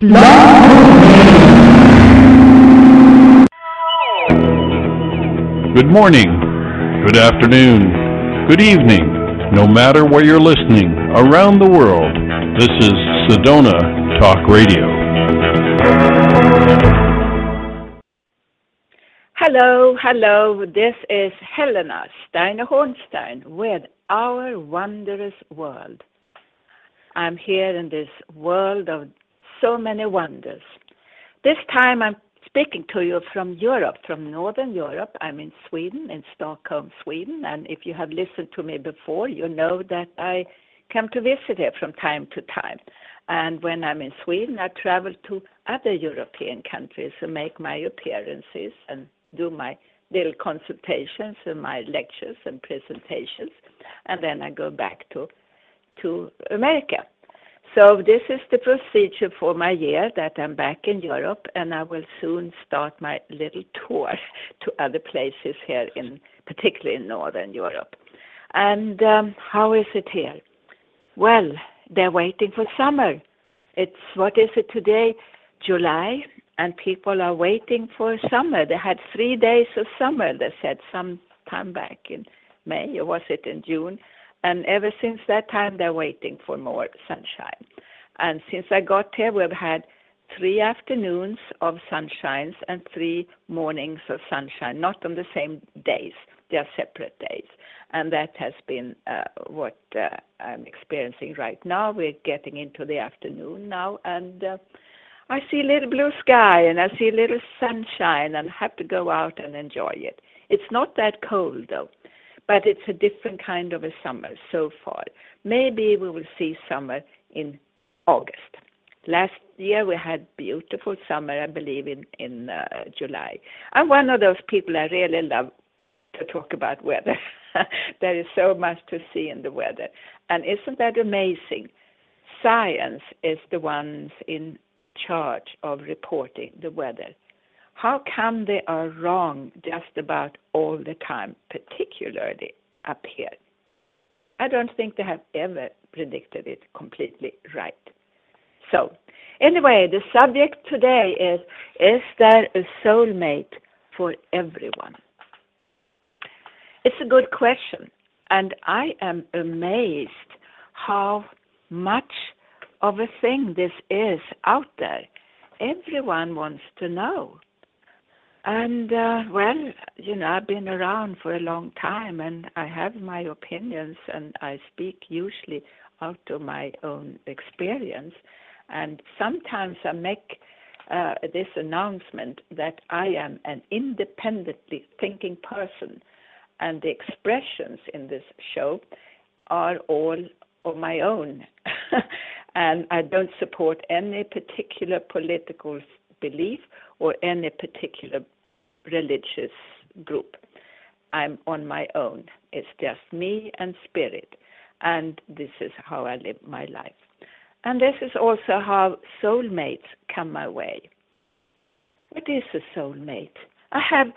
Good morning, good afternoon, good evening, no matter where you're listening around the world. This is Sedona Talk Radio. Hello, hello. This is Helena Steiner Hornstein with Our Wondrous World. I'm here in this world of so many wonders. This time I'm speaking to you from Europe, from Northern Europe. I'm in Sweden, in Stockholm, Sweden. And if you have listened to me before, you know that I come to visit here from time to time. And when I'm in Sweden, I travel to other European countries and make my appearances and do my little consultations and my lectures and presentations. And then I go back to, to America. So this is the procedure for my year that I'm back in Europe, and I will soon start my little tour to other places here in, particularly in Northern Europe. And um, how is it here? Well, they're waiting for summer. It's what is it today? July, and people are waiting for summer. They had three days of summer. They said some time back in May, or was it in June? And ever since that time, they're waiting for more sunshine. And since I got here, we've had three afternoons of sunshines and three mornings of sunshine, not on the same days, they are separate days. And that has been uh, what uh, I'm experiencing right now. We're getting into the afternoon now, and uh, I see a little blue sky and I see a little sunshine, and have to go out and enjoy it. It's not that cold though but it's a different kind of a summer so far. Maybe we will see summer in August. Last year we had beautiful summer, I believe, in in uh, July. I'm one of those people I really love to talk about weather. there is so much to see in the weather, and isn't that amazing? Science is the ones in charge of reporting the weather how come they are wrong just about all the time, particularly up here? I don't think they have ever predicted it completely right. So, anyway, the subject today is Is there a soulmate for everyone? It's a good question, and I am amazed how much of a thing this is out there. Everyone wants to know. And uh, well, you know, I've been around for a long time and I have my opinions and I speak usually out of my own experience. And sometimes I make uh, this announcement that I am an independently thinking person and the expressions in this show are all of my own. and I don't support any particular political belief or any particular religious group. I'm on my own. It's just me and spirit. And this is how I live my life. And this is also how soulmates come my way. What is a soulmate? I have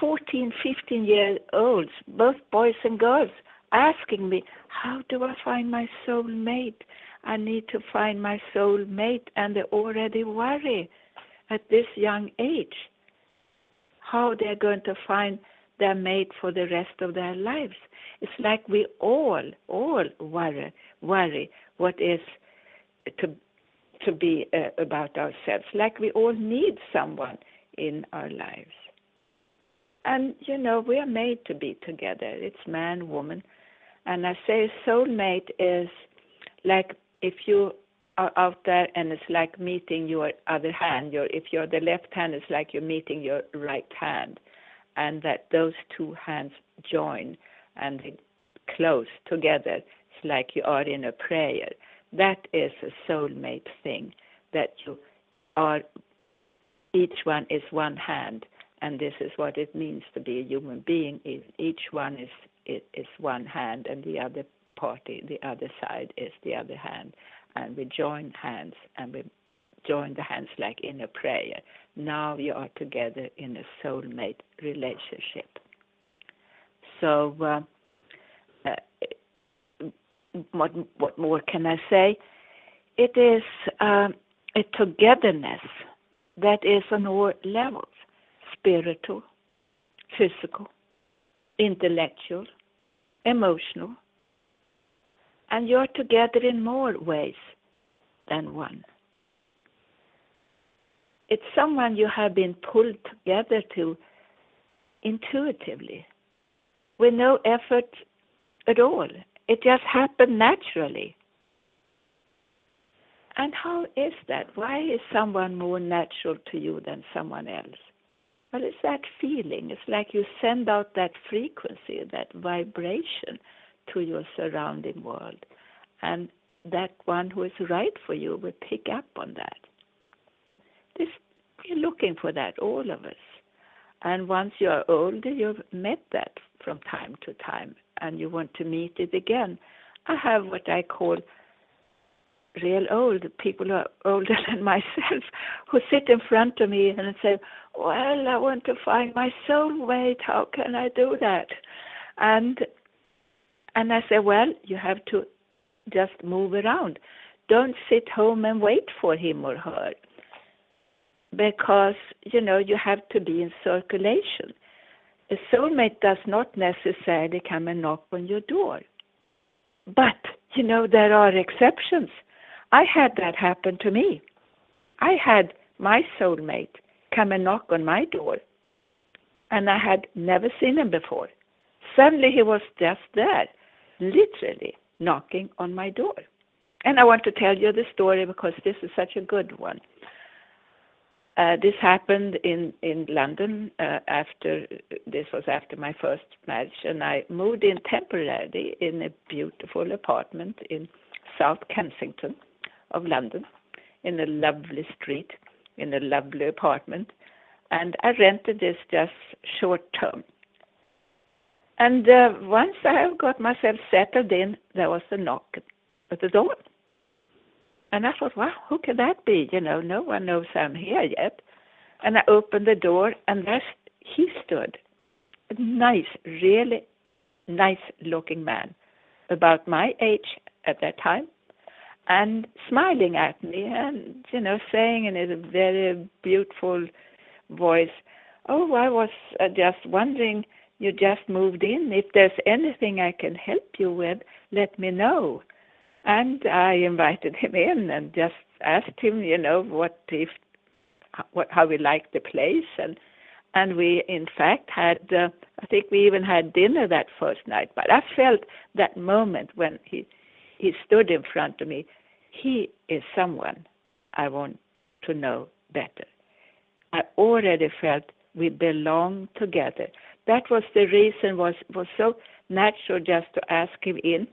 14, 15 year olds, both boys and girls, asking me, How do I find my soulmate? I need to find my soulmate, and they already worry at this young age how they're going to find their mate for the rest of their lives. It's like we all, all worry, worry what is to to be uh, about ourselves. Like we all need someone in our lives. And you know, we are made to be together. It's man, woman, and I say soulmate is like if you out there and it's like meeting your other hand your if you're the left hand it's like you're meeting your right hand. And that those two hands join and they close together it's like you are in a prayer. That is a soulmate thing that you are each one is one hand. And this is what it means to be a human being each one is is one hand and the other party the other side is the other hand and we join hands and we join the hands like in a prayer. Now you are together in a soulmate relationship. So, uh, uh, what, what more can I say? It is uh, a togetherness that is on all levels spiritual, physical, intellectual, emotional, and you're together in more ways than one. It's someone you have been pulled together to intuitively with no effort at all. It just happened naturally. And how is that? Why is someone more natural to you than someone else? Well, it's that feeling. It's like you send out that frequency, that vibration to your surrounding world. And that one who is right for you will pick up on that. This, we're looking for that, all of us. And once you are older, you've met that from time to time, and you want to meet it again. I have what I call real old people who are older than myself who sit in front of me and say, Well, I want to find my soulmate. How can I do that? And and I say, Well, you have to just move around. Don't sit home and wait for him or her. Because, you know, you have to be in circulation. A soulmate does not necessarily come and knock on your door. But, you know, there are exceptions I had that happen to me. I had my soulmate come and knock on my door, and I had never seen him before. Suddenly he was just there, literally knocking on my door. And I want to tell you the story because this is such a good one. Uh, this happened in in London uh, after this was after my first marriage, and I moved in temporarily in a beautiful apartment in South Kensington of London in a lovely street, in a lovely apartment. And I rented this just short term. And uh, once I have got myself settled in, there was a knock at the door. And I thought, wow, who could that be? You know, no one knows I'm here yet. And I opened the door, and there he stood. A nice, really nice looking man, about my age at that time, and smiling at me and you know saying in a very beautiful voice oh i was uh, just wondering you just moved in. If there's anything i can help you with let me know. And i invited him in and just asked him you know what if what how he liked the place. And and we in fact had uh, i think we even had dinner that first night. But i felt that moment when he he stood in front of me, he is someone I want to know better. I already felt we belong together. That was the reason was was so natural just to ask him in.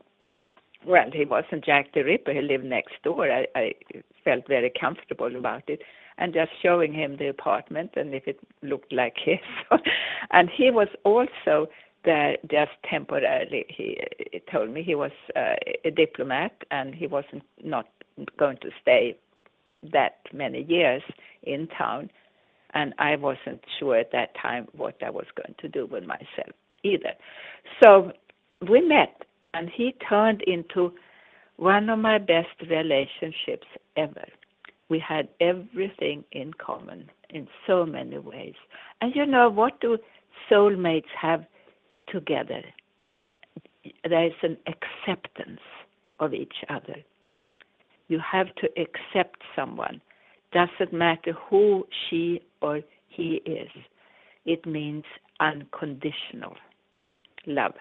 Well, he wasn't Jack the Ripper. He lived next door. I, I felt very comfortable about it, and just showing him the apartment and if it looked like his. and he was also there just temporarily. He, he told me he was uh, a diplomat and he wasn't not going to stay that many years in town, and I wasn't sure at that time what I was going to do with myself either. So we met, and he turned into one of my best relationships ever. We had everything in common in so many ways. And you know, what do soulmates have together, there is an acceptance of each other. You have to accept someone. Doesn't matter who she or he is. It means unconditional love.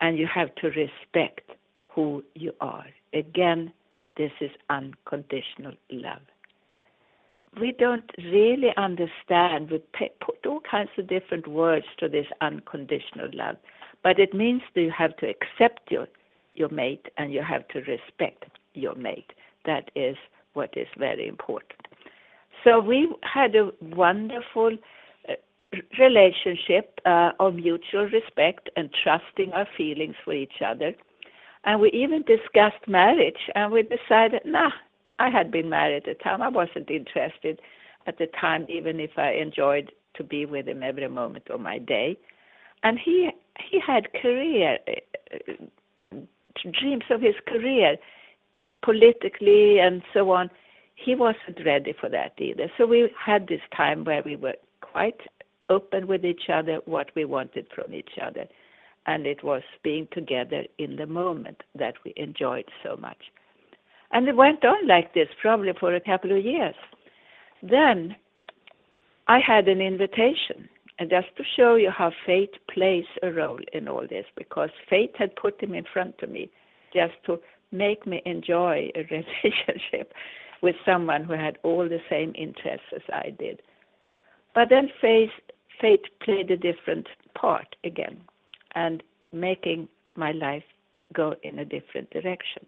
And you have to respect who you are. Again, this is unconditional love we don't really understand. We put all kinds of different words to this unconditional love, but it means that you have to accept your your mate and you have to respect your mate. That is what is very important. So we had a wonderful uh, relationship uh, of mutual respect and trusting our feelings for each other. And we even discussed marriage, and we decided, nah, I had been married at the time. I wasn't interested at the time, even if I enjoyed to be with him every moment of my day. And he he had career uh, dreams of his career, politically and so on. He wasn't ready for that either. So we had this time where we were quite open with each other what we wanted from each other. And it was being together in the moment that we enjoyed so much. And it went on like this probably for a couple of years. Then I had an invitation, and just to show you how fate plays a role in all this, because fate had put him in front of me just to make me enjoy a relationship with someone who had all the same interests as I did. But then fate, fate played a different part again and making my life go in a different direction.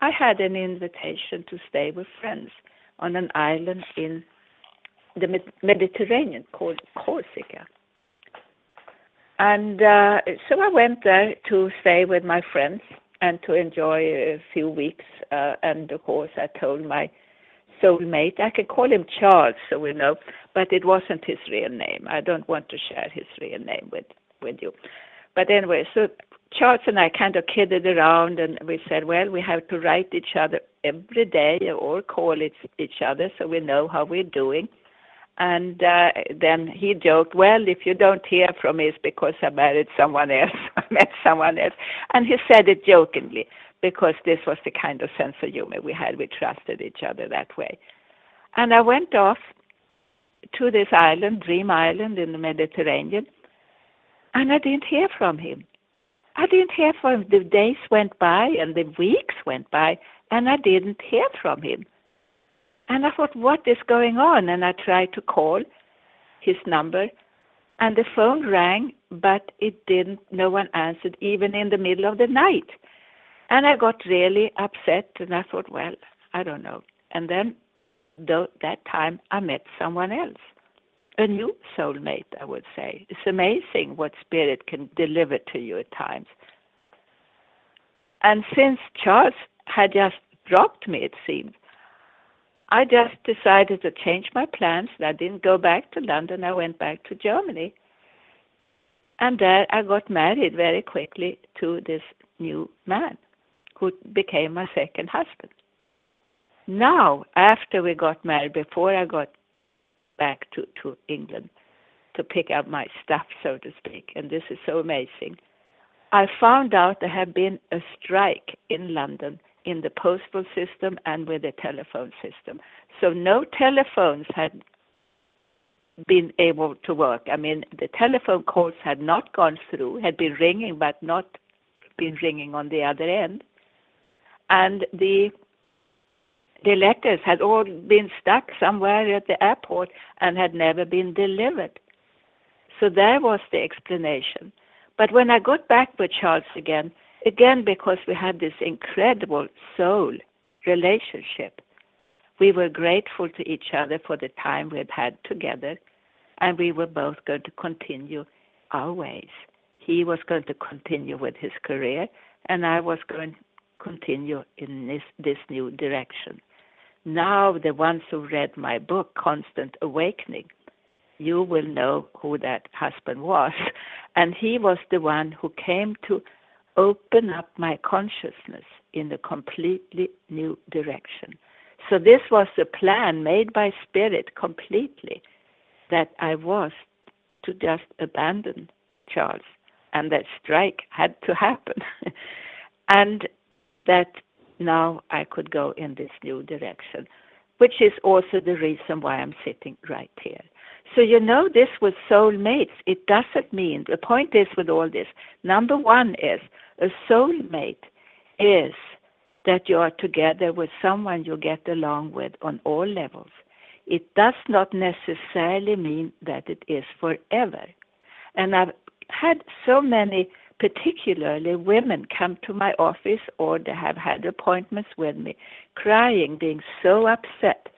I had an invitation to stay with friends on an island in the Mediterranean called Corsica. And uh, so I went there to stay with my friends and to enjoy a few weeks. Uh, and of course, I told my soulmate, I could call him Charles, so we know, but it wasn't his real name. I don't want to share his real name with, with you. But anyway, so Charles and I kind of kidded around and we said, well, we have to write each other every day or call it, each other so we know how we're doing. And uh, then he joked, well, if you don't hear from me, it's because I married someone else, I met someone else. And he said it jokingly because this was the kind of sense of humor we had. We trusted each other that way. And I went off to this island, Dream Island in the Mediterranean, and I didn't hear from him. I didn't hear from him. The days went by and the weeks went by, and I didn't hear from him. And I thought, what is going on? And I tried to call his number, and the phone rang, but it didn't, no one answered, even in the middle of the night. And I got really upset, and I thought, well, I don't know. And then though, that time I met someone else, a new soulmate, I would say. It's amazing what spirit can deliver to you at times. And since Charles had just dropped me, it seemed, I just decided to change my plans. and I didn't go back to London, I went back to Germany. And there I got married very quickly to this new man who became my second husband. Now, after we got married, before I got back to, to England to pick up my stuff, so to speak, and this is so amazing, I found out there had been a strike in London in the postal system and with the telephone system. So no telephones had been able to work. I mean, the telephone calls had not gone through, had been ringing, but not been ringing on the other end. And the the letters had all been stuck somewhere at the airport and had never been delivered. So there was the explanation. But when I got back with Charles again, Again, because we had this incredible soul relationship. We were grateful to each other for the time we had had together, and we were both going to continue our ways. He was going to continue with his career, and I was going to continue in this, this new direction. Now, the ones who read my book, Constant Awakening, you will know who that husband was. And he was the one who came to open up my consciousness in a completely new direction. So this was a plan made by Spirit completely that I was to just abandon Charles and that strike had to happen. and that now I could go in this new direction, which is also the reason why I'm sitting right here. So you know this with soulmates. It doesn't mean the point is with all this. Number one is a soulmate is that you are together with someone you get along with on all levels. It does not necessarily mean that it is forever. And I've had so many, particularly women, come to my office or they have had appointments with me, crying, being so upset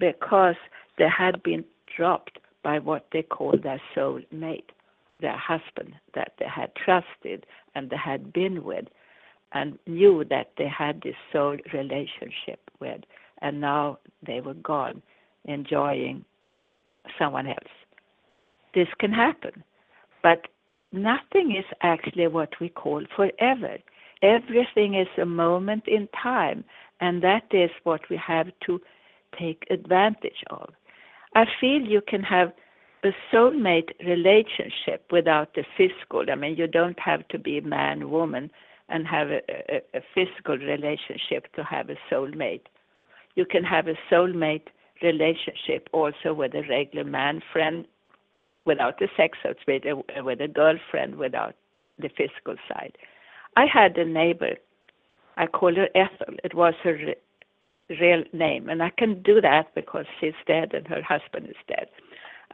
because they had been dropped by what they call their soul mate, their husband that they had trusted and they had been with and knew that they had this soul relationship with, and now they were gone, enjoying someone else. This can happen, but nothing is actually what we call forever. Everything is a moment in time, and that is what we have to take advantage of. I feel you can have a soulmate relationship without the physical. I mean, you don't have to be man, woman, and have a, a, a physical relationship to have a soulmate. You can have a soulmate relationship also with a regular man friend without the sex, so with a, with a girlfriend without the physical side. I had a neighbor. I call her Ethel. It was her real name, and I can do that because she's dead and her husband is dead,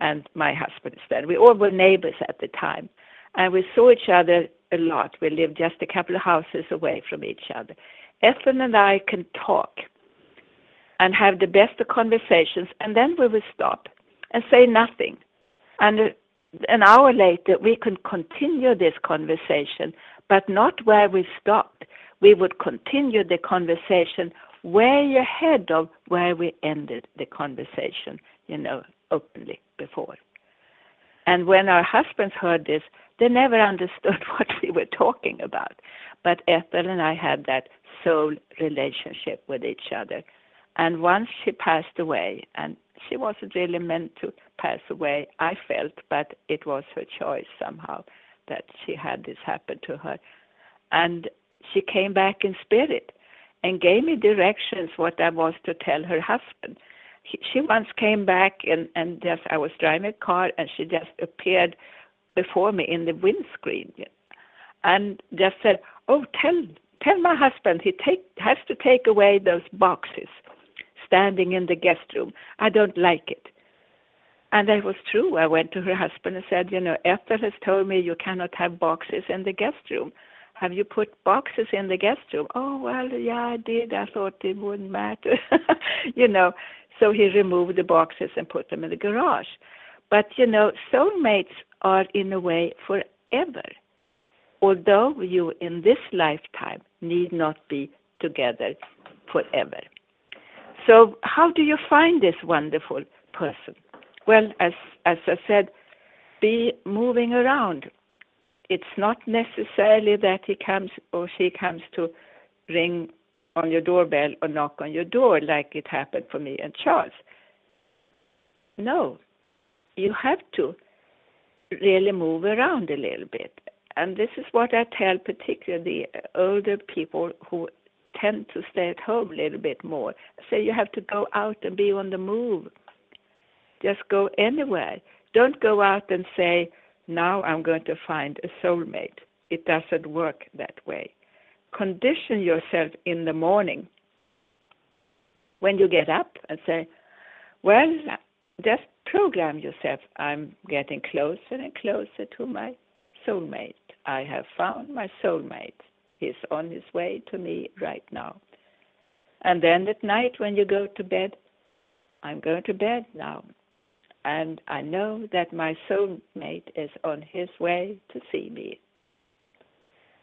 and my husband is dead. We all were neighbors at the time, and we saw each other a lot. We lived just a couple of houses away from each other. Ethel and I can talk and have the best of conversations, and then we will stop and say nothing. And an hour later, we can continue this conversation, but not where we stopped. We would continue the conversation way ahead of where we ended the conversation, you know, openly before. And when our husbands heard this, they never understood what we were talking about. But Ethel and I had that soul relationship with each other. And once she passed away, and she wasn't really meant to pass away, I felt, but it was her choice somehow that she had this happen to her. And she came back in spirit and gave me directions what I was to tell her husband. He, she once came back and, and just I was driving a car and she just appeared before me in the windscreen and just said, "Oh, tell tell my husband he take has to take away those boxes standing in the guest room. I don't like it." And that was true. I went to her husband and said, "You know, Ethel has told me you cannot have boxes in the guest room." Have you put boxes in the guest room? Oh, well, yeah, I did. I thought it wouldn't matter. you know, so he removed the boxes and put them in the garage. But, you know, soulmates are in a way forever. Although you in this lifetime need not be together forever. So, how do you find this wonderful person? Well, as, as I said, be moving around it's not necessarily that he comes or she comes to ring on your doorbell or knock on your door like it happened for me and Charles. No, you have to really move around a little bit. And this is what I tell particularly older people who tend to stay at home a little bit more. So you have to go out and be on the move. Just go anywhere. Don't go out and say, now I'm going to find a soulmate. It doesn't work that way. Condition yourself in the morning when you get up and say, Well, just program yourself. I'm getting closer and closer to my soulmate. I have found my soulmate. He's on his way to me right now. And then at night when you go to bed, I'm going to bed now and I know that my soulmate is on his way to see me.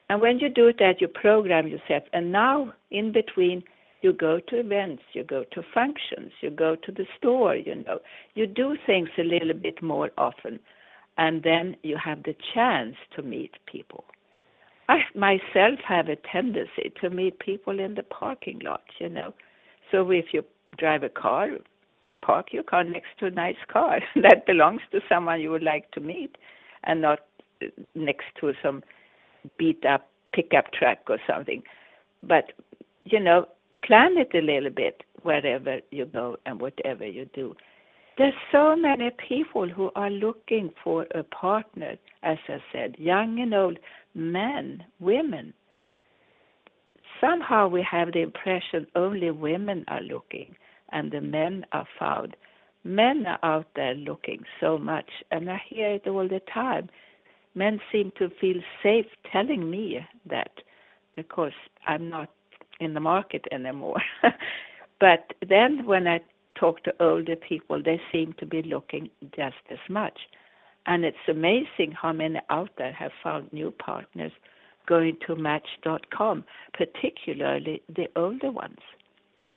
And when you do that, you program yourself. And now, in between, you go to events, you go to functions, you go to the store, you know. You do things a little bit more often. And then you have the chance to meet people. I myself have a tendency to meet people in the parking lot, you know. So if you drive a car, park your car next to a nice car that belongs to someone you would like to meet and not uh, next to some beat up pickup truck or something. But, you know, plan it a little bit wherever you go and whatever you do. There's so many people who are looking for a partner, as I said, young and old, men, women. Somehow we have the impression only women are looking and the men are found. Men are out there looking so much, and I hear it all the time. Men seem to feel safe telling me that because I'm not in the market anymore. but then when I talk to older people, they seem to be looking just as much. And it's amazing how many out there have found new partners going to Match.com, particularly the older ones.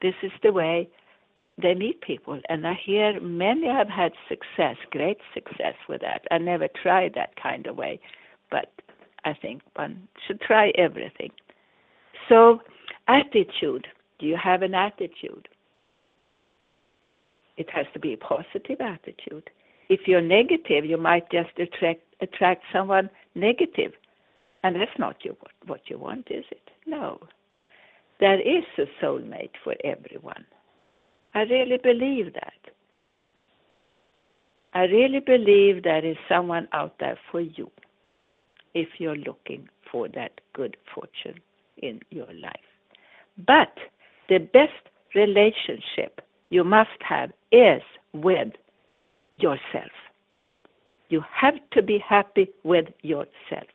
This is the way they meet people, and I hear many have had success, great success with that. I never tried that kind of way, but I think one should try everything. So, attitude. Do you have an attitude? it has to be a positive attitude. If you're negative, you might just attract attract someone negative, and that's not you, what you want, is it? No. There is a soulmate for everyone. I really believe that. I really believe there is someone out there for you if you're looking for that good fortune in your life. But the best relationship you must have is with yourself. You have to be happy with yourself.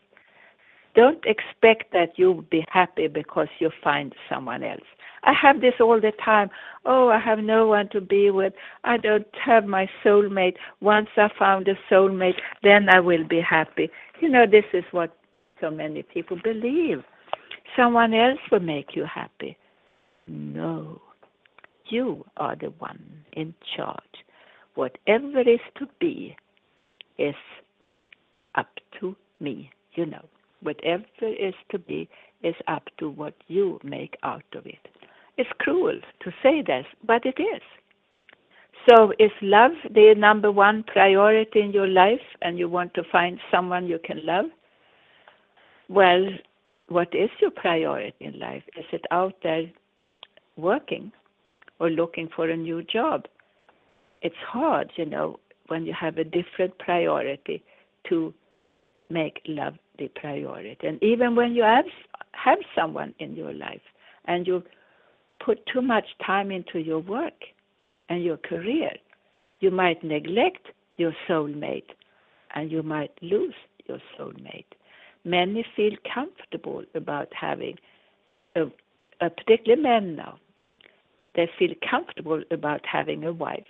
Don't expect that you'll be happy because you find someone else. I have this all the time. Oh, I have no one to be with. I don't have my soulmate. Once I found a soulmate, then I will be happy. You know, this is what so many people believe. Someone else will make you happy. No. You are the one in charge. Whatever is to be is up to me, you know. Whatever is to be is up to what you make out of it. It's cruel to say this, but it is. So, is love the number one priority in your life and you want to find someone you can love? Well, what is your priority in life? Is it out there working or looking for a new job? It's hard, you know, when you have a different priority to make love the priority. And even when you have have someone in your life and you put too much time into your work and your career, you might neglect your soulmate and you might lose your soulmate. Many feel comfortable about having, a, a particularly men now, they feel comfortable about having a wife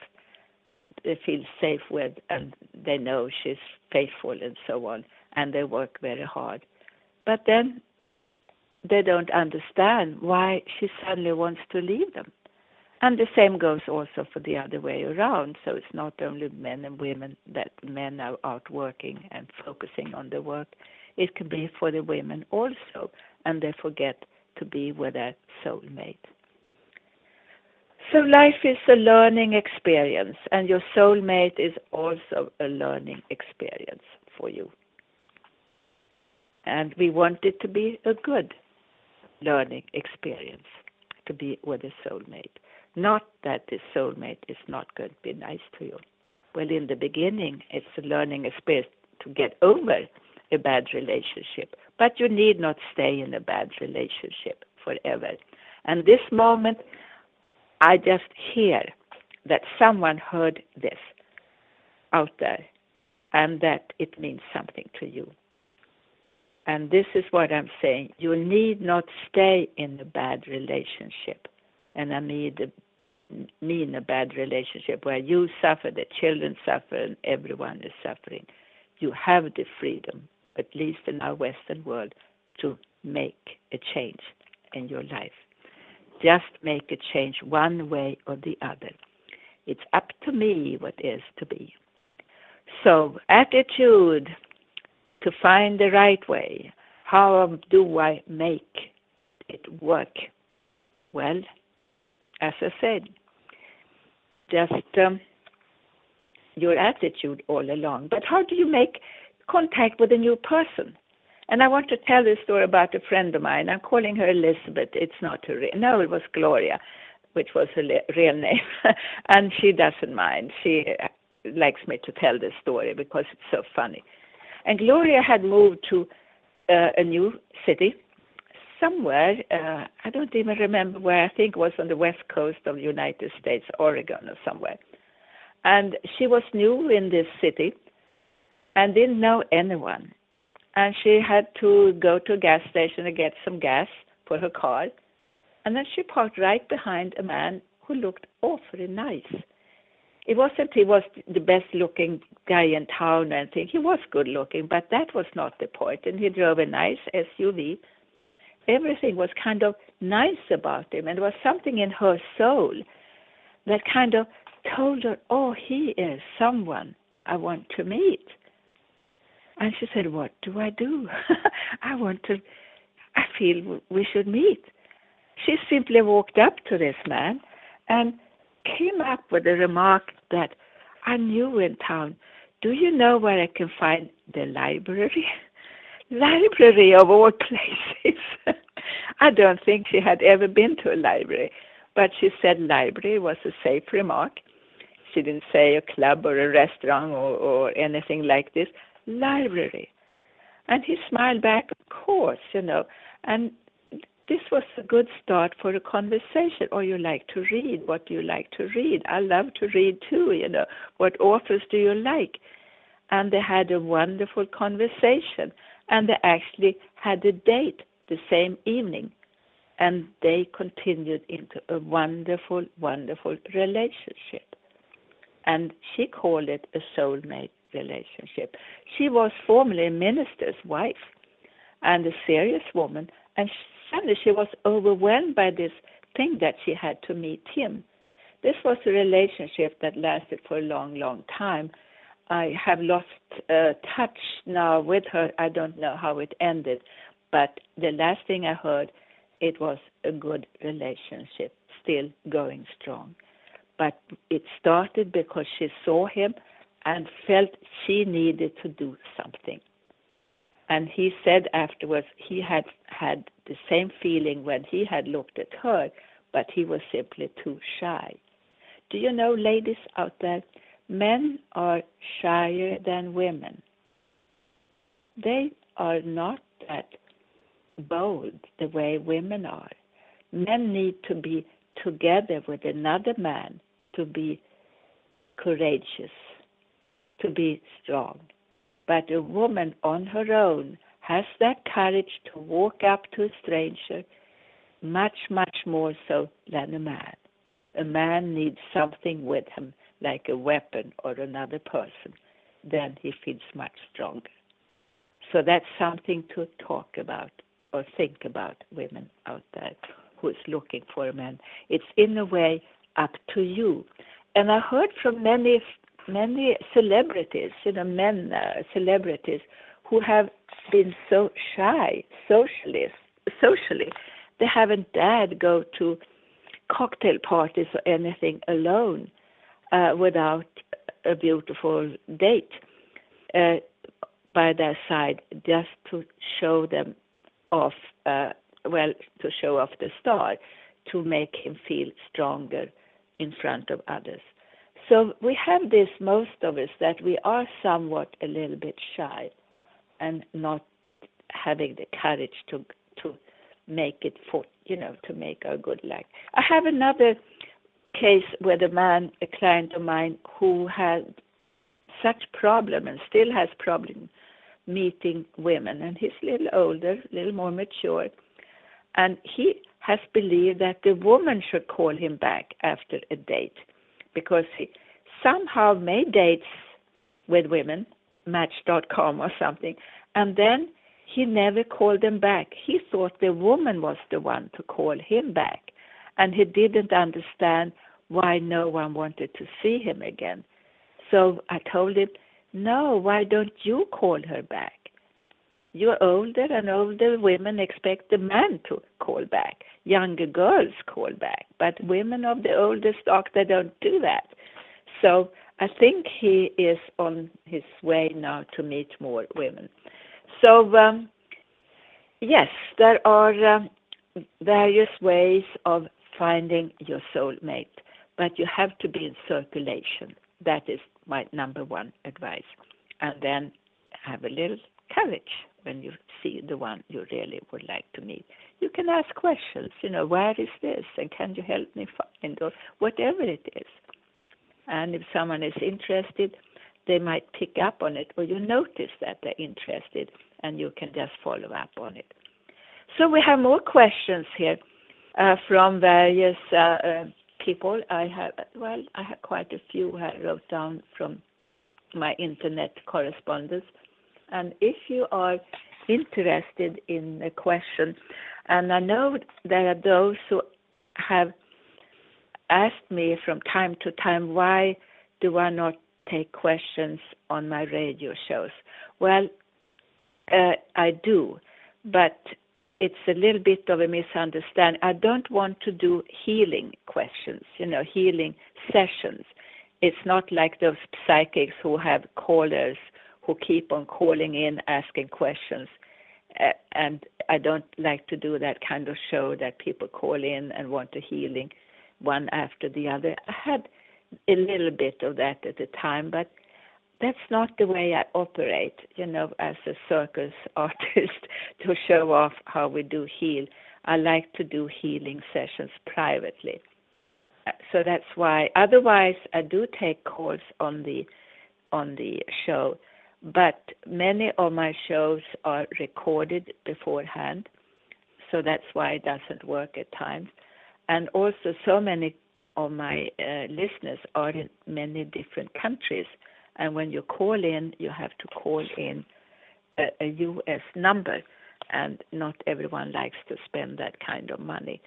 they feel safe with and they know she's faithful and so on and they work very hard. But then they don't understand why she suddenly wants to leave them. And the same goes also for the other way around. So it's not only men and women that men are out working and focusing on the work. It can be for the women also, and they forget to be with their soulmate. So life is a learning experience, and your soulmate is also a learning experience for you. And we want it to be a good learning experience to be with a soulmate. Not that the soulmate is not going to be nice to you. Well, in the beginning, it's a learning experience to get over a bad relationship, but you need not stay in a bad relationship forever. And this moment, I just hear that someone heard this out there and that it means something to you. And this is what I'm saying. You need not stay in a bad relationship. And I mean, mean a bad relationship where you suffer, the children suffer, and everyone is suffering. You have the freedom, at least in our Western world, to make a change in your life. Just make a change one way or the other. It's up to me what is to be. So, attitude to find the right way. How do I make it work? Well, as I said, just um, your attitude all along. But how do you make contact with a new person? And I want to tell this story about a friend of mine. I'm calling her Elizabeth. It's not her real. No, it was Gloria, which was her real name, and she doesn't mind. She likes me to tell this story because it's so funny. And Gloria had moved to uh, a new city somewhere. Uh, I don't even remember where. I think it was on the west coast of the United States, Oregon or somewhere. And she was new in this city and didn't know anyone and she had to go to a gas station to get some gas for her car. And then she parked right behind a man who looked awfully nice. It wasn't he was the best looking guy in town and anything. He was good looking, but that was not the point. And he drove a nice SUV. Everything was kind of nice about him, and there was something in her soul that kind of told her, "Oh, he is someone I want to meet." And she said, What do I do? I want to, I feel we should meet. She simply walked up to this man and came up with a remark that I knew in town. Do you know where I can find the library? library of all places. I don't think she had ever been to a library, but she said library was a safe remark. She didn't say a club or a restaurant or, or anything like this. Library. And he smiled back, of course, you know. And this was a good start for a conversation. Or you like to read? What do you like to read? I love to read too, you know. What authors do you like? And they had a wonderful conversation. And they actually had a date the same evening. And they continued into a wonderful, wonderful relationship. And she called it a soulmate relationship. She was formerly a minister's wife and a serious woman, and suddenly she was overwhelmed by this thing that she had to meet him. This was a relationship that lasted for a long, long time. I have lost uh, touch now with her. I don't know how it ended, but the last thing I heard, it was a good relationship, still going strong. But it started because she saw him and felt she needed to do something. And he said afterwards he had had the same feeling when he had looked at her, but he was simply too shy. Do you know, ladies out there, men are shyer than women. They are not that bold the way women are. Men need to be together with another man to be courageous, to be strong. But a woman on her own has that courage to walk up to a stranger much, much more so than a man. A man needs something with him, like a weapon or another person, then he feels much stronger. So that's something to talk about or think about, women out there who's looking for a man. It's in a way up to you. And I heard from many many celebrities, you know, men uh, celebrities who have been so shy socially, socially, they haven't dared go to cocktail parties or anything alone uh, without a beautiful date uh, by their side, just to show them off. Uh, well, to show off the star, to make him feel stronger in front of others. So we have this, most of us, that we are somewhat a little bit shy and not having the courage to to make it for you know to make our good luck. I have another case with a man, a client of mine, who had such problem and still has problem meeting women, and he's a little older, a little more mature, and he has believed that the woman should call him back after a date because he somehow made dates with women, Match.com or something, and then he never called them back. He thought the woman was the one to call him back, and he didn't understand why no one wanted to see him again. So I told him, No, why don't you call her back? You're older, and older women expect the man to call back. Younger girls call back, but women of the older stock, they don't do that. So I think he is on his way now to meet more women. So, um, yes, there are um, various ways of finding your soulmate, but you have to be in circulation. That is my number one advice. And then have a little courage when you see the one you really would like to meet. You can ask questions, you know, where is this and can you help me find or whatever it is. And if someone is interested, they might pick up on it or you notice that they're interested and you can just follow up on it. So we have more questions here uh, from various uh, uh, people. I have, well, I have quite a few I wrote down from my internet correspondence. And if you are interested in a question, and I know there are those who have asked me from time to time, why do I not take questions on my radio shows? Well, uh, I do, but it's a little bit of a misunderstanding. I don't want to do healing questions, you know, healing sessions. It's not like those psychics who have callers who keep on calling in asking questions. And I don't like to do that kind of show that people call in and want a healing one after the other. I had a little bit of that at the time, but that's not the way I operate, you know, as a circus artist to show off how we do heal. I like to do healing sessions privately. Uh, so that's why otherwise I do take calls on the on the show, but many of my shows are recorded beforehand. So that's why it doesn't work at times. And also so many of my uh, listeners are in many different countries and when you call in, you have to call in a, a U.S. number, and not everyone likes to spend that kind of money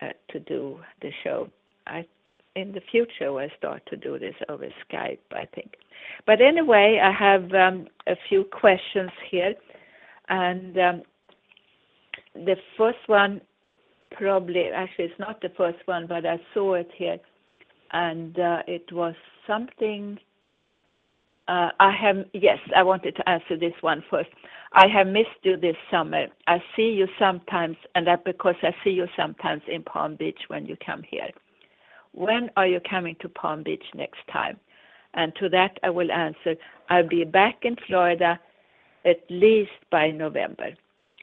uh, to do the show. I in the future we'll start to do this over Skype, I think. But anyway, I have um, a few questions here, and um, the first one probably actually it's not the first one, but I saw it here, and uh, it was something uh, I have, yes, I wanted to answer this one first. I have missed you this summer. I see you sometimes, and that because I see you sometimes in Palm Beach when you come here. When are you coming to Palm Beach next time? And to that, I will answer I'll be back in Florida at least by November.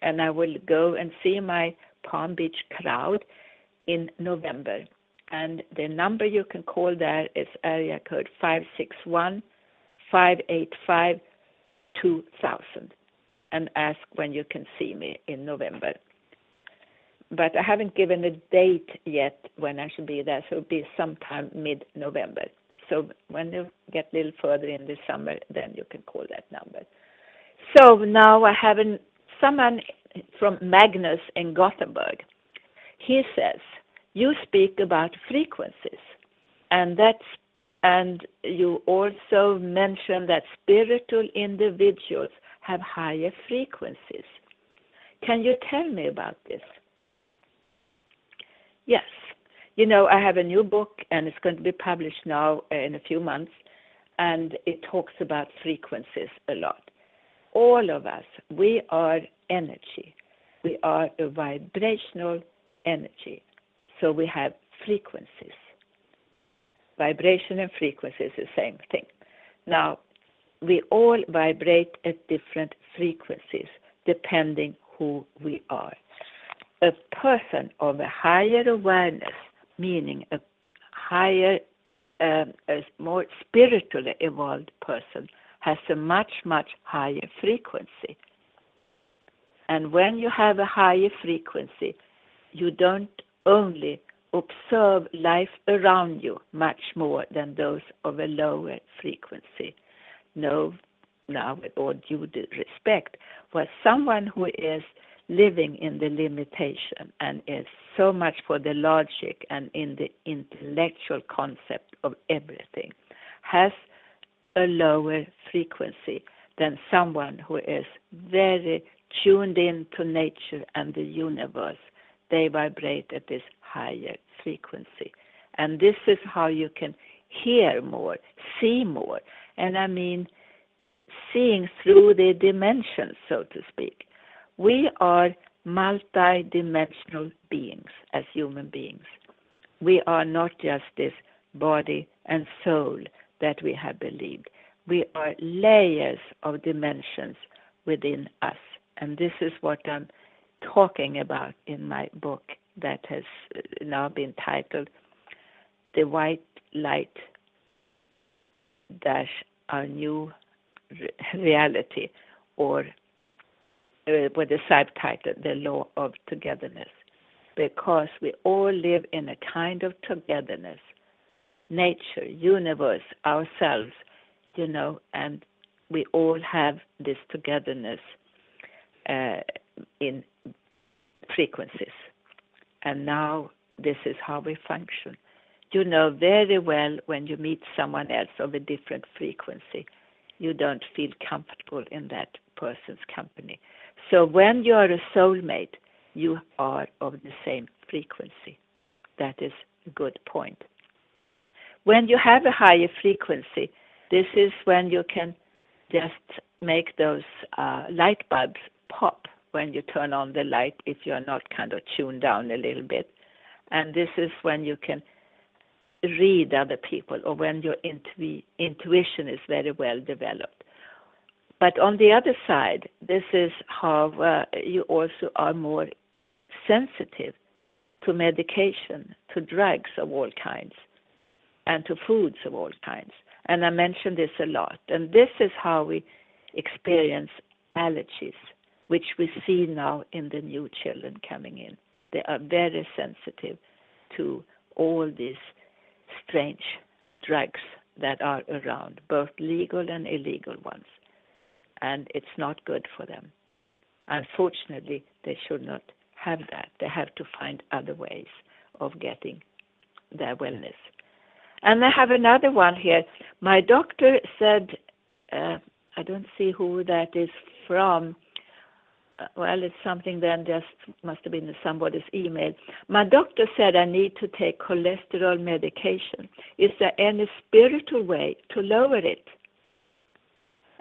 And I will go and see my Palm Beach crowd in November. And the number you can call there is area code 561 585 2000 and ask when you can see me in November. But I haven't given a date yet when I should be there, so it'll be sometime mid November. So when you get a little further in the summer, then you can call that number. So now I have an, someone from Magnus in Gothenburg. He says, You speak about frequencies, and that's and you also mentioned that spiritual individuals have higher frequencies. Can you tell me about this? Yes. You know, I have a new book and it's going to be published now uh, in a few months, and it talks about frequencies a lot. All of us, we are energy. We are a vibrational energy. So we have frequencies. Vibration and frequency is the same thing. Now, we all vibrate at different frequencies depending who we are. A person of a higher awareness, meaning a higher, um, a more spiritually evolved person, has a much, much higher frequency. And when you have a higher frequency, you don't only observe life around you much more than those of a lower frequency. No, now with all due respect, was someone who is living in the limitation and is so much for the logic and in the intellectual concept of everything has a lower frequency than someone who is very tuned in to nature and the universe. They vibrate at this higher frequency. And this is how you can hear more, see more. And I mean, seeing through the dimensions, so to speak. We are multi-dimensional beings as human beings. We are not just this body and soul that we have believed. We are layers of dimensions within us. And this is what I'm talking about in my book that has now been titled The White Light Dash Our New Reality, or uh, with the subtitle The Law of Togetherness, because we all live in a kind of togetherness. Nature, universe, ourselves, you know, and we all have this togetherness uh, in frequencies and now this is how we function. You know very well when you meet someone else of a different frequency, you don't feel comfortable in that person's company. So when you are a soulmate, you are of the same frequency. That is a good point. When you have a higher frequency, this is when you can just make those uh, light bulbs pop when you turn on the light if you're not kind of tuned down a little bit. And this is when you can read other people or when your intu- intuition is very well developed. But on the other side, this is how uh, you also are more sensitive to medication, to drugs of all kinds, and to foods of all kinds. And I mention this a lot. And this is how we experience allergies, which we see now in the new children coming in. They are very sensitive to all these strange drugs that are around, both legal and illegal ones. And it's not good for them. Unfortunately, they should not have that. They have to find other ways of getting their wellness. And I have another one here. My doctor said, uh, I don't see who that is from. Uh, well, it's something then just must have been somebody's email. My doctor said I need to take cholesterol medication. Is there any spiritual way to lower it?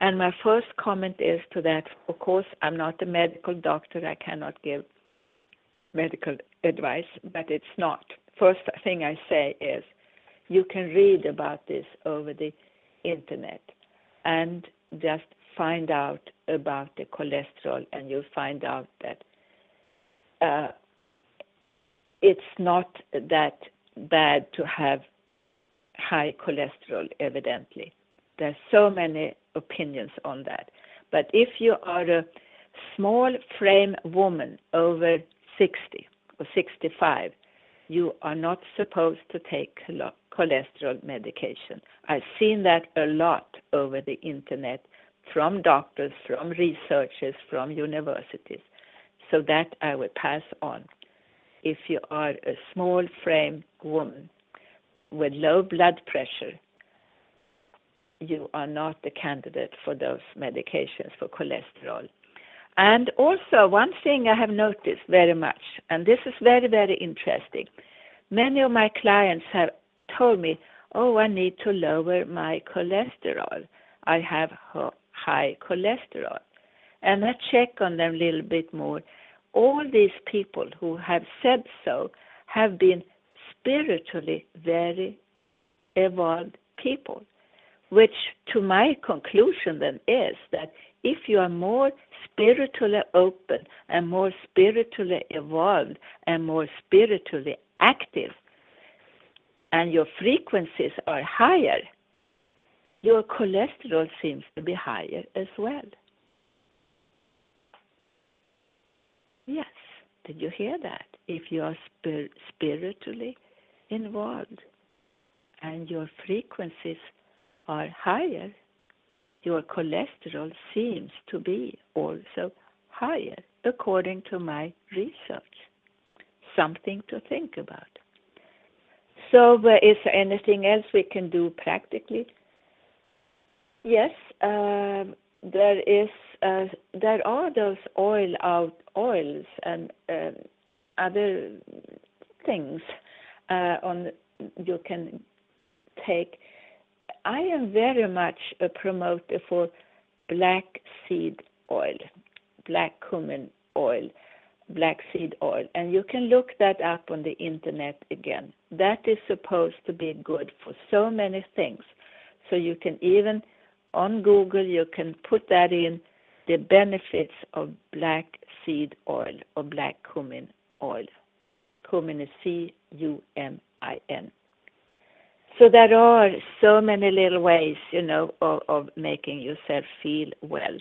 And my first comment is to that, of course, I'm not a medical doctor. I cannot give medical advice, but it's not. First thing I say is you can read about this over the internet and just find out about the cholesterol, and you'll find out that uh, it's not that bad to have high cholesterol, evidently. There's so many opinions on that. But if you are a small frame woman over 60 or 65, you are not supposed to take cholesterol medication. I've seen that a lot over the internet from doctors, from researchers, from universities. So that I would pass on. If you are a small frame woman with low blood pressure, you are not the candidate for those medications for cholesterol. And also, one thing I have noticed very much, and this is very, very interesting. Many of my clients have told me, Oh, I need to lower my cholesterol. I have high cholesterol. And I check on them a little bit more. All these people who have said so have been spiritually very evolved people, which to my conclusion then is that if you are more spiritually open and more spiritually evolved and more spiritually active, and your frequencies are higher, your cholesterol seems to be higher as well. Yes, did you hear that? If you are spir- spiritually involved and your frequencies are higher, your cholesterol seems to be also higher, according to my research. Something to think about. So, uh, is there anything else we can do practically? Yes, um, there is. Uh, there are those oil out oils and um, other things uh, on you can take I am very much a promoter for black seed oil, black cumin oil, black seed oil, and you can look that up on the internet again. That is supposed to be good for so many things. So you can even on Google you can put that in the benefits of black seed oil or black cumin oil. Cumin is C U M I N so there are so many little ways, you know, of, of making yourself feel well.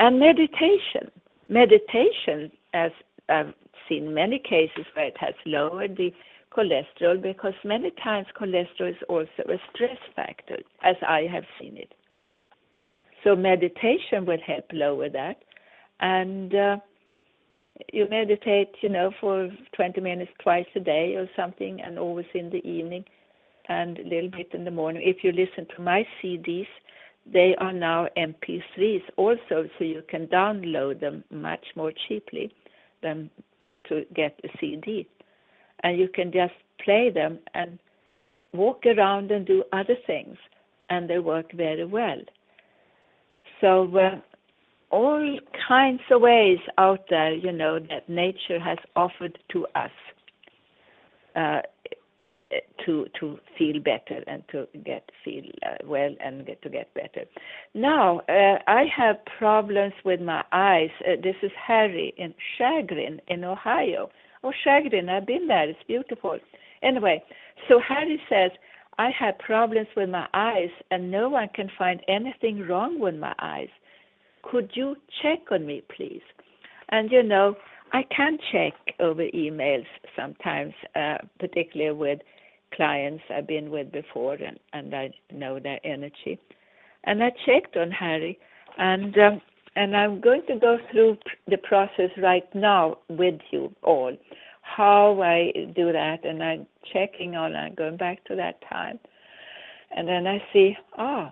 And meditation. Meditation, as I've seen many cases where it has lowered the cholesterol because many times cholesterol is also a stress factor, as I have seen it. So meditation will help lower that. And uh, you meditate, you know, for 20 minutes twice a day or something, and always in the evening and a little bit in the morning. If you listen to my CDs, they are now MP3s also, so you can download them much more cheaply than to get a CD, and you can just play them and walk around and do other things, and they work very well. So uh, all kinds of ways out there, you know, that nature has offered to us uh, to to feel better and to get feel uh, well and get to get better. Now uh, I have problems with my eyes. Uh, this is Harry in Chagrin in Ohio. Oh, Chagrin, I've been there. It's beautiful. Anyway, so Harry says I have problems with my eyes and no one can find anything wrong with my eyes. Could you check on me, please? And you know, I can check over emails sometimes, uh, particularly with clients I've been with before, and, and I know their energy. And I checked on Harry, and um, and I'm going to go through the process right now with you all, how I do that, and I'm checking on, I'm going back to that time, and then I see, oh,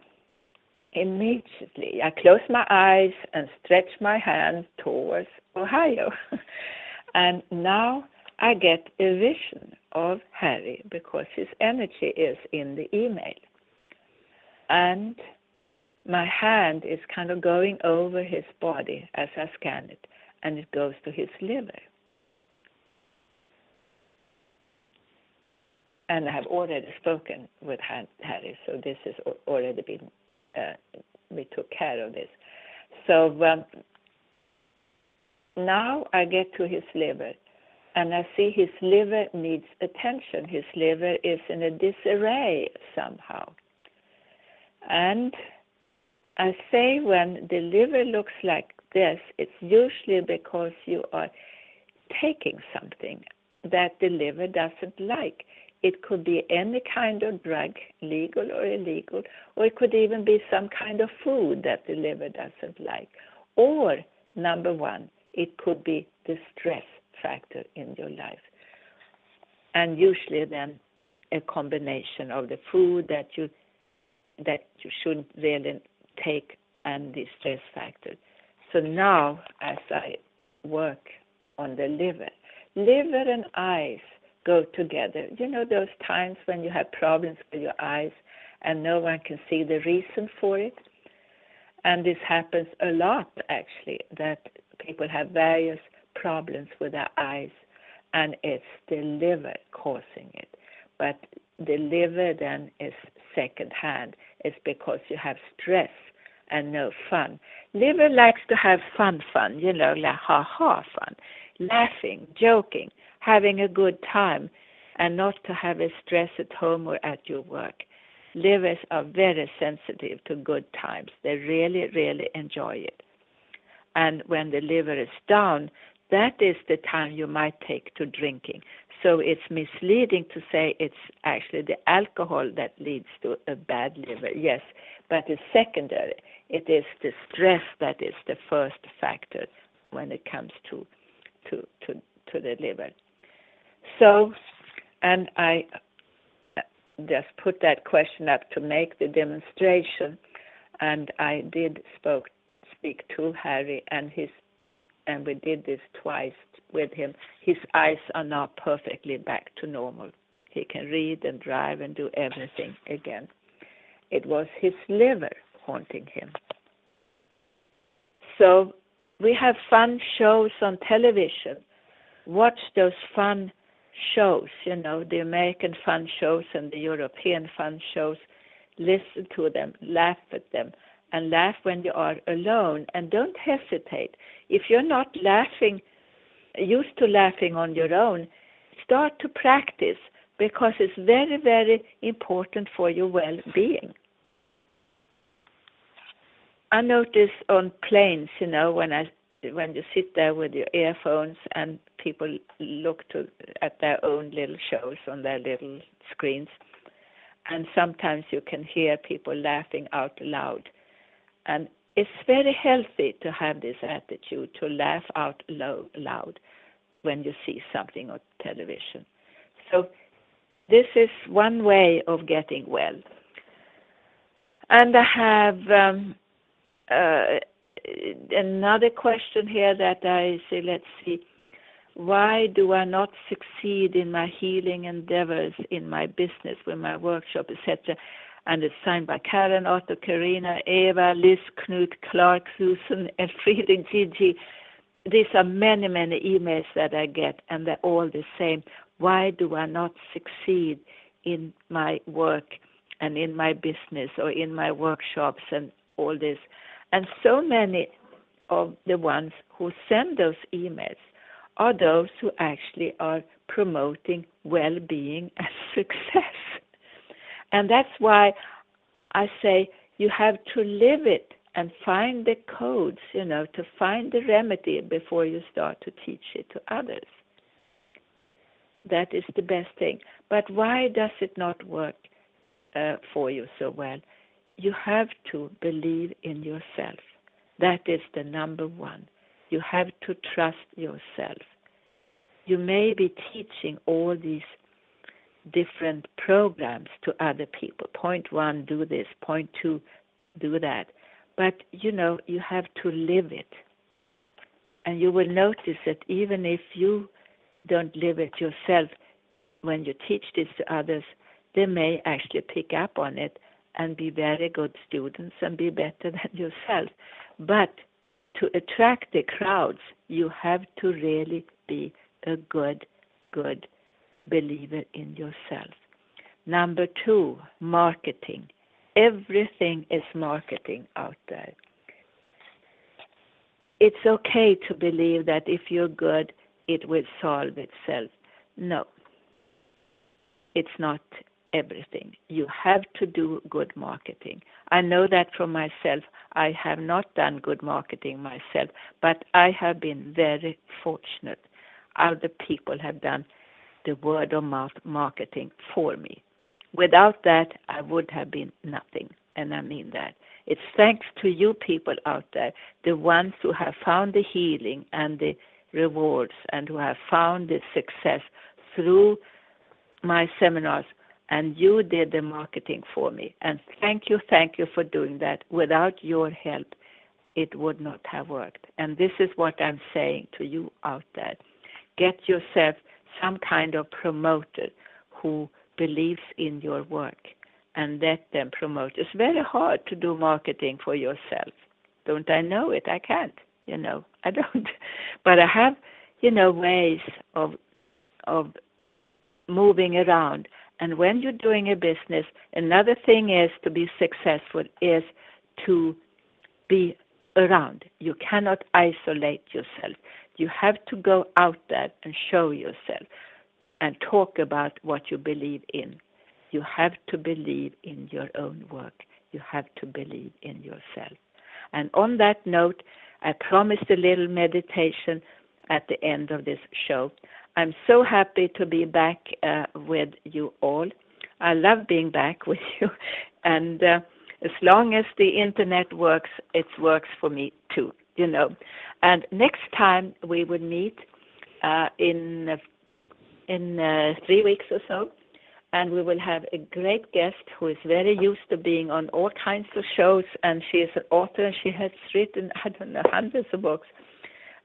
immediately I close my eyes and stretch my hand towards Ohio. and now I get a vision of Harry because his energy is in the email. And my hand is kind of going over his body as I scan it, and it goes to his liver. And I have already spoken with Harry, so this has already been uh, we took care of this. So um, now I get to his liver, and I see his liver needs attention. His liver is in a disarray somehow. And I say when the liver looks like this, it's usually because you are taking something that the liver doesn't like. It could be any kind of drug, legal or illegal, or it could even be some kind of food that the liver doesn't like. Or, number one, it could be the stress factor in your life. And usually then a combination of the food that you that you shouldn't really take and the stress factor. So now as I work on the liver, liver and eyes go together. You know those times when you have problems with your eyes and no one can see the reason for it? And this happens a lot actually, that people have various problems with their eyes and it's the liver causing it. But the liver then is second hand. It's because you have stress and no fun. Liver likes to have fun fun, you know, like ha ha fun, laughing, joking having a good time and not to have a stress at home or at your work. Livers are very sensitive to good times. They really, really enjoy it. And when the liver is down, that is the time you might take to drinking. So it's misleading to say it's actually the alcohol that leads to a bad liver. Yes, but it's secondary. It is the stress that is the first factor when it comes to to to, to the liver. So, and I uh, just put that question up to make the demonstration, and I did spoke speak to Harry, and his and we did this twice with him. His eyes are now perfectly back to normal. He can read and drive and do everything again. It was his liver haunting him. So we have fun shows on television. Watch those fun shows, you know, the American fun shows and the European fun shows, listen to them, laugh at them, and laugh when you are alone. And don't hesitate. If you're not laughing, used to laughing on your own, start to practice because it's very, very important for your well being. I notice on planes, you know, when I when you sit there with your earphones and people look to at their own little shows on their little screens and sometimes you can hear people laughing out loud and it's very healthy to have this attitude to laugh out loud when you see something on television so this is one way of getting well and i have um, uh, another question here that I say, let's see. why do I not succeed in my healing endeavors, in my business, with my workshop, etc.? And it's signed by Karen, Otto, Karina, Eva, Liz, Knut, Clark, Susan, Elfriede, Gigi. These are many, many emails that I get, and they're all the same. Why do I not succeed in my work and in my business or in my workshops and all this? And so many of the ones who send those emails are those who actually are promoting well being and success. And that's why I say you have to live it and find the codes, you know, to find the remedy before you start to teach it to others. That is the best thing. But why does it not work uh, for you so well? You have to believe in yourself. That is the number one. You have to trust yourself. You may be teaching all these different programs to other people. Point one, do this. Point two, do that. But you know, you have to live it. And you will notice that even if you don't live it yourself, when you teach this to others, they may actually pick up on it and be very good students and be better than yourself. But to attract the crowds, you have to really be a good, good believer in yourself. Number two, marketing. Everything is marketing out there. It's okay to believe that if you're good, it will solve itself. No, it's not everything. You have to do good marketing. I know that from myself. I have not done good marketing myself, but I have been very fortunate. Other people have done the word of mouth marketing for me. Without that, I would have been nothing, and I mean that. It's thanks to you people out there, the ones who have found the healing and the rewards and who have found the success through my seminars, and you did the marketing for me. And thank you, thank you for doing that. Without your help, it would not have worked. And this is what I'm saying to you out there. Get yourself some kind of promoter who believes in your work and let them promote. It's very hard to do marketing for yourself. Don't I know it? I can't, you know. I don't. But I have, you know, ways of of moving around. And when you're doing a business, another thing is to be successful is to be around. You cannot isolate yourself. You have to go out there and show yourself and talk about what you believe in. You have to believe in your own work. You have to believe in yourself. And on that note, I promised a little meditation at the end of this show. I'm so happy to be back uh, with you all. I love being back with you. And uh, as long as the internet works, it works for me too, you know. And next time we will meet uh, in in uh, three weeks or so, and we will have a great guest who is very used to being on all kinds of shows, and she is an author. and She has written I don't know hundreds of books.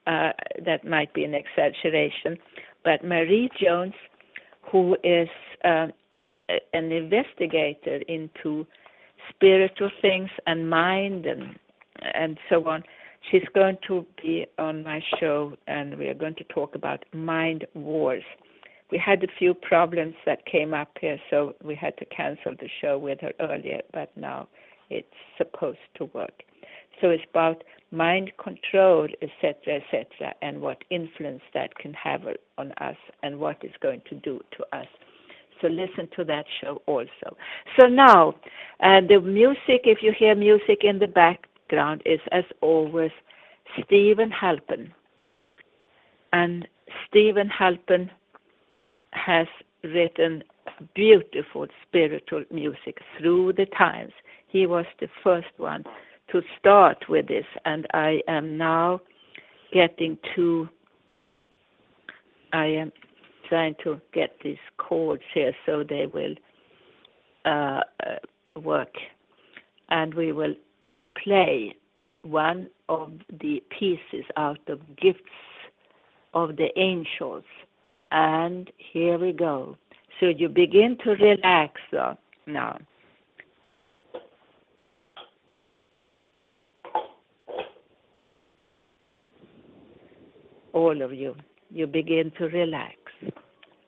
Uh, that might be an exaggeration, but Marie Jones, who is uh, an investigator into spiritual things and mind and and so on. She's going to be on my show, and we are going to talk about mind wars. We had a few problems that came up here, so we had to cancel the show with her earlier, but now it's supposed to work. So it's about mind control, etc., etc., and what influence that can have on us and what it's going to do to us. So listen to that show also. So now, uh, the music, if you hear music in the background, is as always Steven Halpern. And Steven Halpern has written beautiful spiritual music through the times. He was the first one to start with this, and I am now getting to. I am trying to get these chords here so they will uh, uh, work, and we will play one of the pieces out of Gifts of the angels. And here we go. So you begin to relax now. All of you, you begin to relax.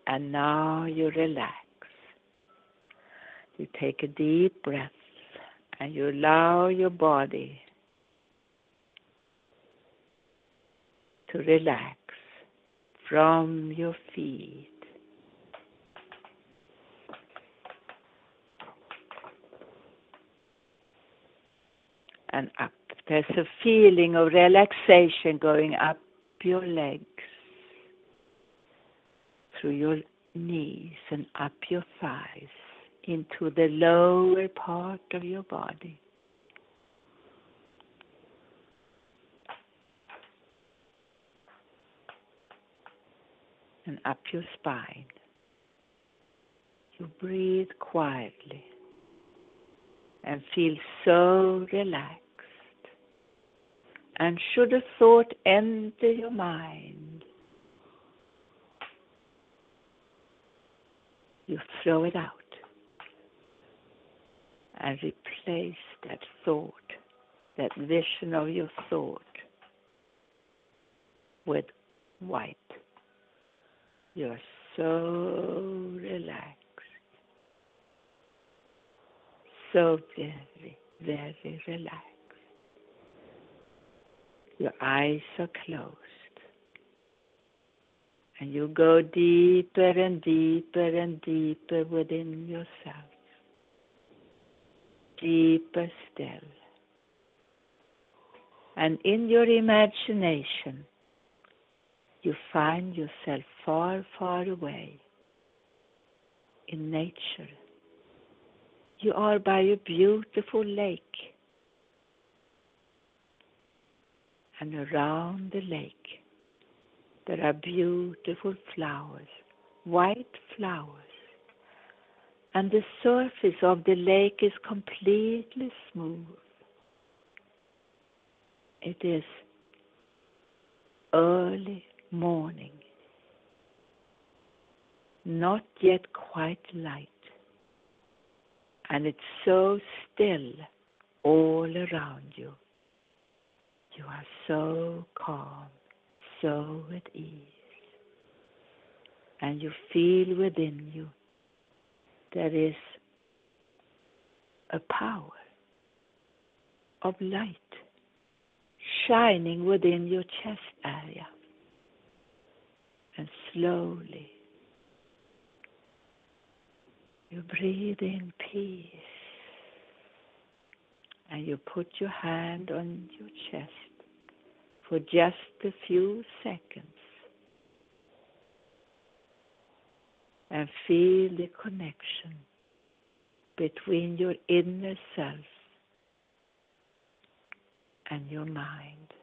And now you relax. You take a deep breath and you allow your body to relax from your feet. And up. There's a feeling of relaxation going up your legs, through your knees, and up your thighs into the lower part of your body. And up your spine. You breathe quietly and feel so relaxed. And should a thought enter your mind, you throw it out and replace that thought, that vision of your thought, with white. You're so relaxed, so very, very relaxed. Your eyes are closed. And you go deeper and deeper and deeper within yourself deeper still. And in your imagination, you find yourself far, far away in nature. You are by a beautiful lake. And around the lake, there are beautiful flowers, white flowers and the surface of the lake is completely smooth. It is early morning, not yet quite light, and it's so still all around you. You are so calm, so at ease, and you feel within you there is a power of light shining within your chest area. And slowly you breathe in peace and you put your hand on your chest for just a few seconds and feel the connection between your inner self and your mind.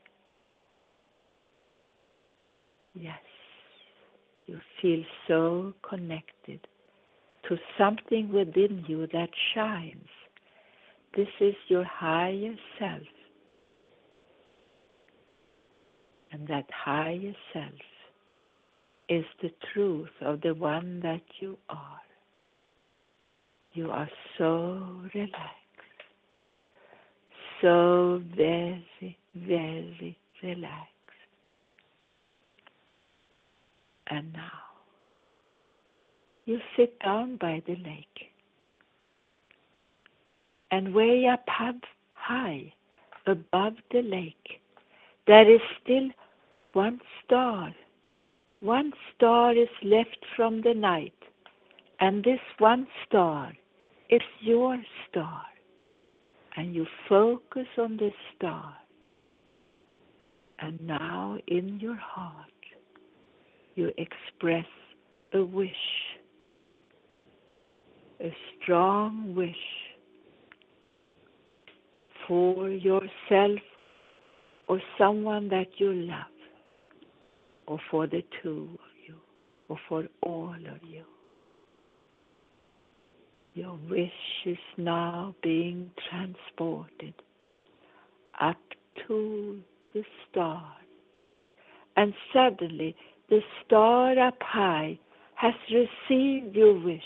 Yes, you feel so connected to something within you that shines. This is your higher self. And that higher self is the truth of the one that you are. You are so relaxed, so very, very relaxed. And now you sit down by the lake, and way up high above the lake, there is still one star one star is left from the night, and this one star is your star. And you focus on this star. And now in your heart, you express a wish, a strong wish for yourself or someone that you love or for the two of you, or for all of you. Your wish is now being transported up to the star, and suddenly the star up high has received your wish.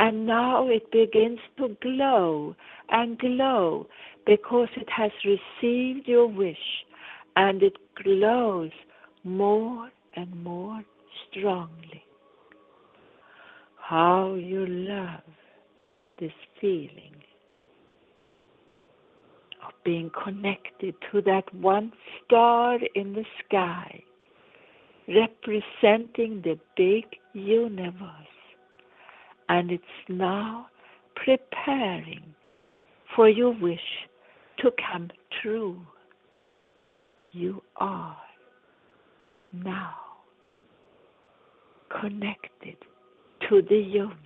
And now it begins to glow and glow because it has received your wish and it glows more and more strongly. How you love this feeling of being connected to that one star in the sky, representing the big universe. And it's now preparing for your wish to come true. You are now connected to the universe,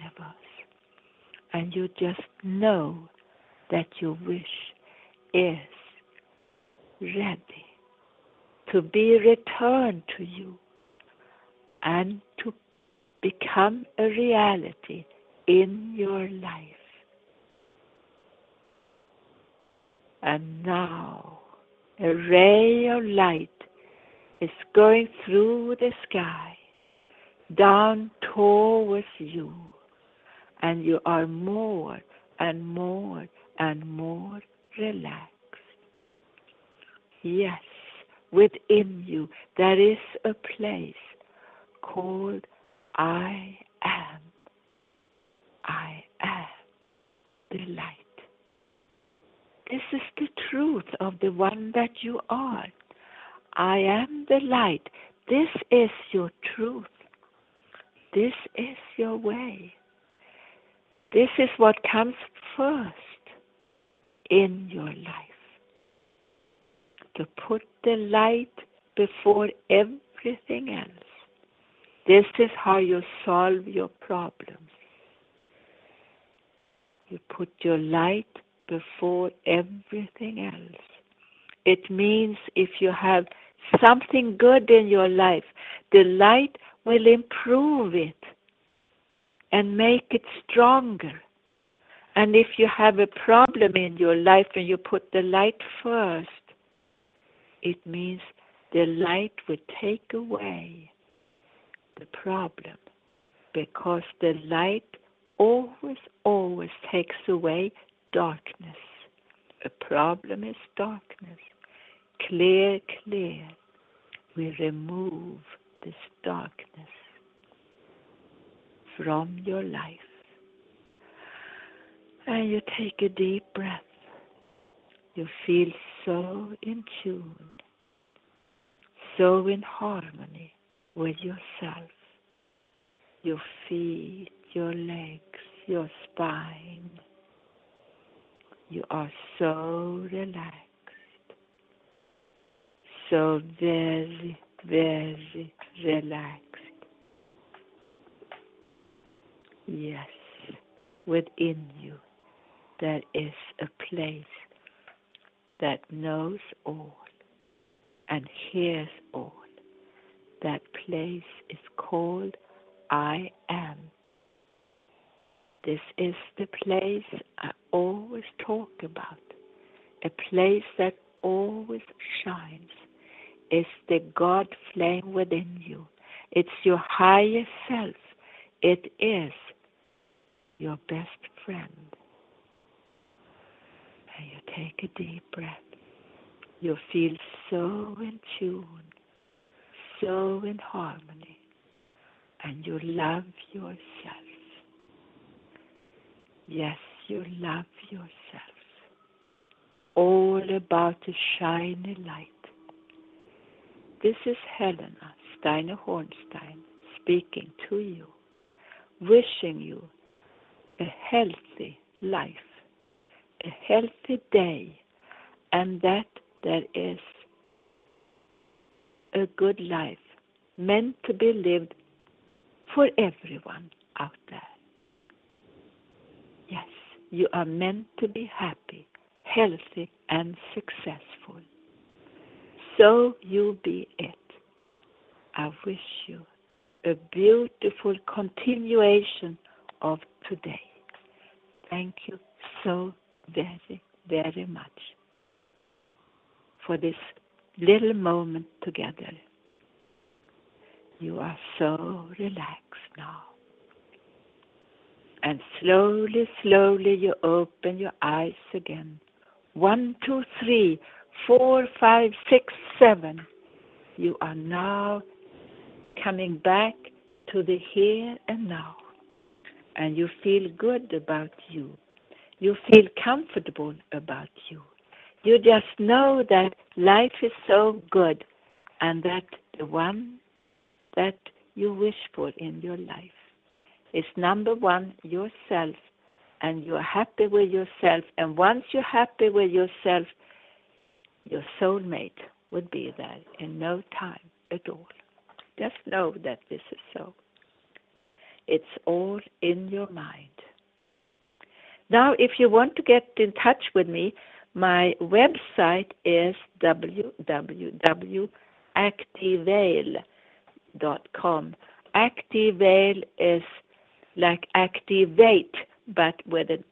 and you just know that your wish is ready to be returned to you and to become a reality in your life. And now a ray of light is going through the sky down towards you, and you are more and more and more relaxed. Yes, within you there is a place called I am. I am the light. This is the truth of the one that you are. I am the light. This is your truth. This is your way. This is what comes first in your life. To put the light before everything else. This is how you solve your problems. You put your light before everything else. It means if you have something good in your life, the light will improve it and make it stronger. And if you have a problem in your life and you put the light first, it means the light will take away the problem because the light always, always takes away darkness. A problem is darkness. Clear, clear. We remove this darkness from your life. And you take a deep breath. You feel so in tune, so in harmony with yourself. Your feet, your legs, your spine. You are so relaxed, so very, very relaxed. Yes, within you there is a place that knows all and hears all. That place is called I am. This is the place I always talk about, a place that always shines. It's the God flame within you. It's your higher self. It is your best friend. And you take a deep breath. You feel so in tune, so in harmony, and you love yourself. Yes, you love yourself. All about the shiny light. This is Helena Steiner Hornstein speaking to you, wishing you a healthy life, a healthy day, and that there is a good life meant to be lived for everyone out there. Yes, you are meant to be happy, healthy, and successful. So you be it. I wish you a beautiful continuation of today. Thank you so very, very much for this little moment together. You are so relaxed now. And slowly, slowly you open your eyes again. One, two, three, four, five, six, seven. You are now coming back to the here and now. And you feel good about you. You feel comfortable about you. You just know that life is so good and that the one that you wish for in your life is number one, yourself, and you're happy with yourself. And once you're happy with yourself, your soulmate would be there in no time at all. Just know that this is so. It's all in your mind. Now, if you want to get in touch with me, my website is www.activale.com. Activale is like activate, but with an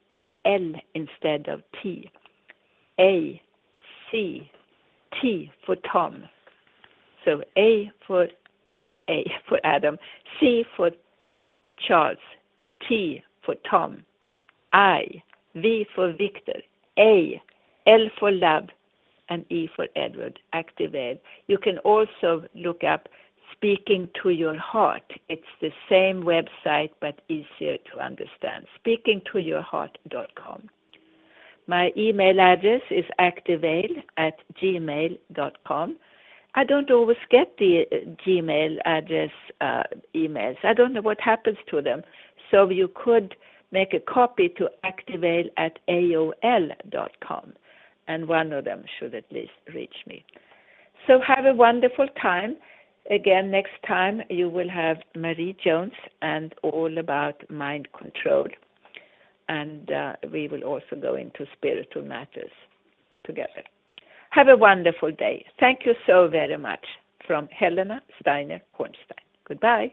L instead of T. A, C, T for Tom. So A for A for Adam, C for Charles, T for Tom, I, V for Victor, A, L for love, and E for Edward, Activale. You can also look up Speaking to Your Heart. It's the same website but easier to understand. Speakingtoyourheart.com. My email address is activale at gmail.com. I don't always get the uh, Gmail address uh, emails. I don't know what happens to them. So you could make a copy to activale at and one of them should at least reach me. So have a wonderful time. Again, next time you will have Marie Jones and all about mind control. And uh, we will also go into spiritual matters together. Have a wonderful day. Thank you so very much from Helena Steiner Hornstein. Goodbye.